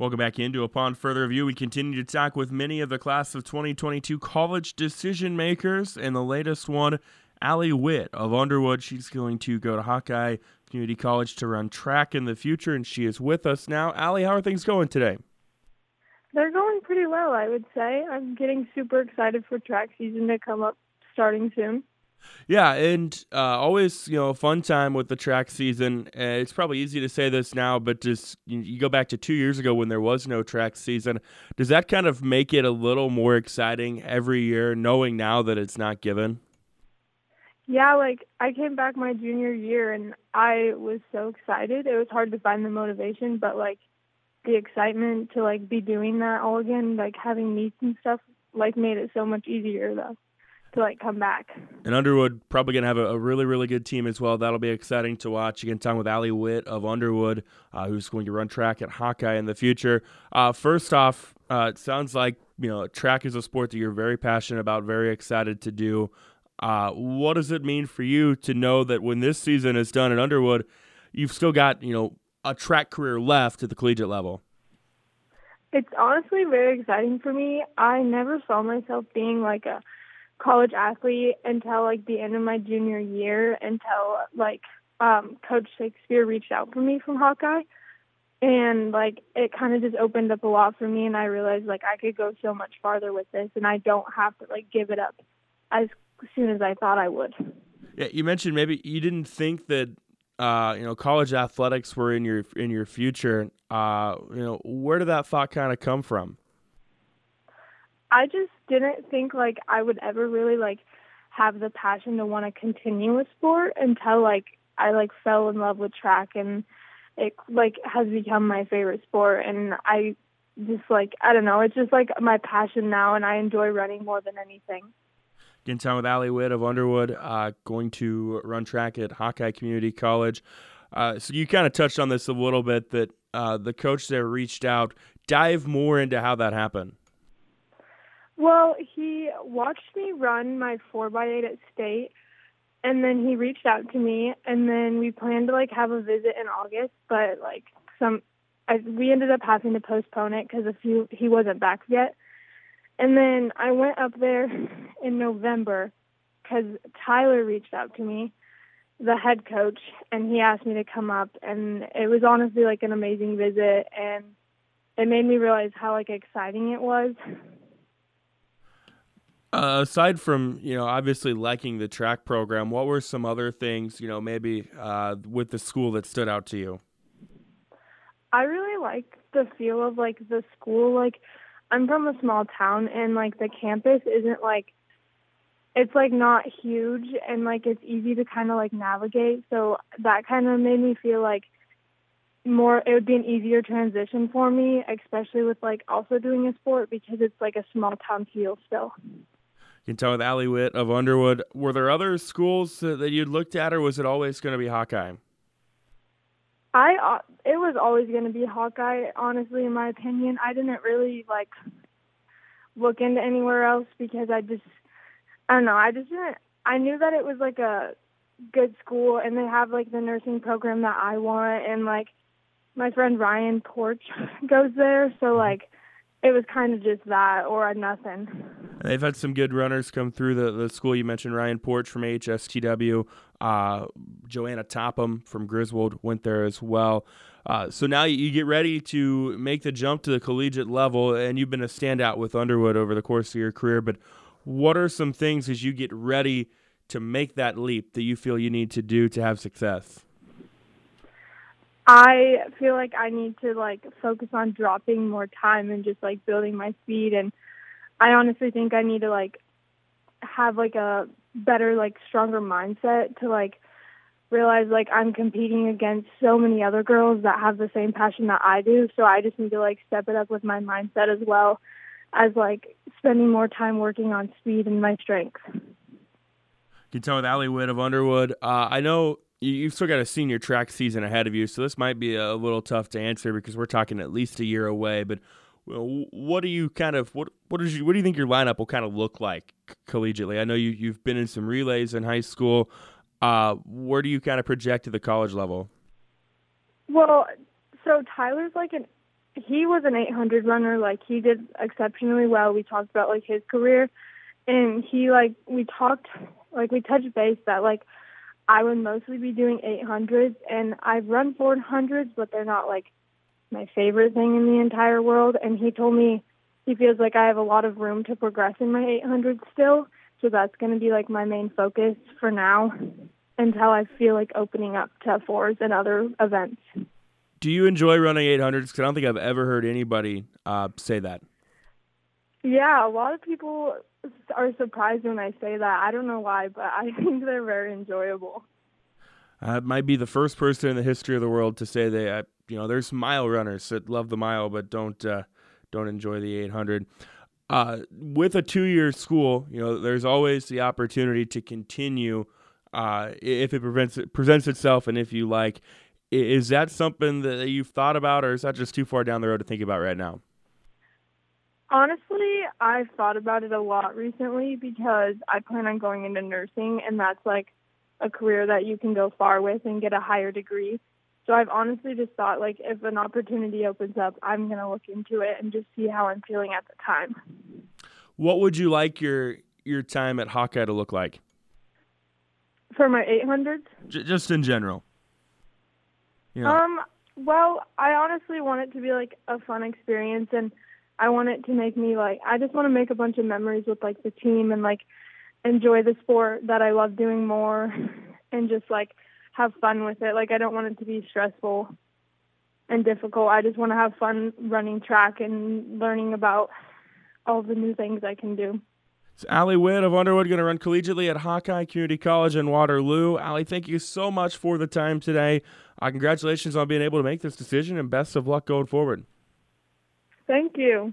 Welcome back into Upon Further Review. We continue to talk with many of the class of 2022 college decision makers, and the latest one, Allie Witt of Underwood. She's going to go to Hawkeye Community College to run track in the future, and she is with us now. Allie, how are things going today? They're going pretty well, I would say. I'm getting super excited for track season to come up starting soon. Yeah, and uh, always you know fun time with the track season. Uh, it's probably easy to say this now, but just you, you, go back to two years ago when there was no track season. Does that kind of make it a little more exciting every year, knowing now that it's not given? Yeah, like I came back my junior year and I was so excited. It was hard to find the motivation, but like the excitement to like be doing that all again, like having meets and stuff, like made it so much easier though to like come back. And Underwood probably gonna have a, a, really really good team as well. That'll be exciting to watch. Again, time with Allie Witt of Underwood, uh, who's going to run track at Hawkeye in the future. Uh, first off, uh, it sounds like you know track is a sport that you're very passionate about, very excited to do. Uh, what does it mean for you to know that when this season is done at Underwood, you've still got you know a track career left at the collegiate level? It's honestly very exciting for me. I never saw myself being like a college athlete until like the end of my junior year until like um coach Shakespeare reached out for me from Hawkeye and like it kind of just opened up a lot for me and I realized like I could go so much farther with this and I don't have to like give it up as soon as I thought I would. Yeah, you mentioned maybe you didn't think that uh, you know college athletics were in your in your future. Uh, you know, where did that thought kind of come from? I just didn't think like I would ever really like have the passion to want to continue with sport until like I like fell in love with track and it like has become my favorite sport and I just like I don't know, it's just like my passion now and I enjoy running more than anything. In time with Allie Witt of Underwood, uh, going to run track at Hawkeye Community College. Uh, so you kind of touched on this a little bit that uh, the coach there reached out. Dive more into how that happened. Well, he watched me run my 4x8 at state, and then he reached out to me, and then we planned to like have a visit in August, but like some, I, we ended up having to postpone it because a few he wasn't back yet, and then I went up there in November because Tyler reached out to me, the head coach, and he asked me to come up, and it was honestly like an amazing visit, and it made me realize how like exciting it was uh, aside from you know obviously liking the track program, what were some other things you know maybe uh, with the school that stood out to you? I really like the feel of like the school. Like I'm from a small town, and like the campus isn't like it's like not huge, and like it's easy to kind of like navigate. So that kind of made me feel like more it would be an easier transition for me especially with like also doing a sport because it's like a small town feel still can tell with Allie Witt of Underwood. Were there other schools that you'd looked at, or was it always going to be Hawkeye? I uh, it was always going to be Hawkeye. Honestly, in my opinion, I didn't really like look into anywhere else because I just I don't know. I just didn't. I knew that it was like a good school, and they have like the nursing program that I want, and like my friend Ryan Porch goes there, so like it was kind of just that or nothing. They've had some good runners come through the, the school. You mentioned Ryan Porch from HSTW. Uh, Joanna Topham from Griswold went there as well. Uh, so now you get ready to make the jump to the collegiate level, and you've been a standout with Underwood over the course of your career. But what are some things as you get ready to make that leap that you feel you need to do to have success? I feel like I need to like focus on dropping more time and just like building my speed and I honestly think I need to like have like a better like stronger mindset to like realize like I'm competing against so many other girls that have the same passion that I do so I just need to like step it up with my mindset as well as like spending more time working on speed and my strength. You can tell with Allie Witt of Underwood. Uh, I know you've still got a senior track season ahead of you, so this might be a little tough to answer because we're talking at least a year away. But what do you kind of what what is you, what do you think your lineup will kind of look like collegiately? I know you you've been in some relays in high school. Uh, where do you kind of project to the college level? Well, so Tyler's like an he was an 800 runner. Like he did exceptionally well. We talked about like his career, and he like we talked like we touched base that like I would mostly be doing 800s, and I've run 400s, but they're not like my favorite thing in the entire world. And he told me he feels like I have a lot of room to progress in my 800s still. So that's going to be like my main focus for now until I feel like opening up to fours and other events. Do you enjoy running 800s? Because I don't think I've ever heard anybody uh, say that. Yeah, a lot of people are surprised when I say that. I don't know why, but I think they're very enjoyable. I might be the first person in the history of the world to say that. You know, there's mile runners that love the mile but don't uh, don't enjoy the 800. Uh, with a two-year school, you know, there's always the opportunity to continue uh, if it prevents, presents itself, and if you like. Is that something that you've thought about, or is that just too far down the road to think about right now? Honestly, I've thought about it a lot recently because I plan on going into nursing, and that's like a career that you can go far with and get a higher degree. So I've honestly just thought like if an opportunity opens up, I'm going to look into it and just see how I'm feeling at the time. What would you like your your time at Hawkeye to look like? For my 800s? J- just in general. Um, well, I honestly want it to be like a fun experience and I want it to make me like I just want to make a bunch of memories with like the team and like enjoy the sport that I love doing more and just like have fun with it. Like I don't want it to be stressful and difficult. I just want to have fun running track and learning about all the new things I can do. It's Allie Witt of Underwood going to run collegiately at Hawkeye Community College in Waterloo. Allie, thank you so much for the time today. Uh, congratulations on being able to make this decision and best of luck going forward. Thank you.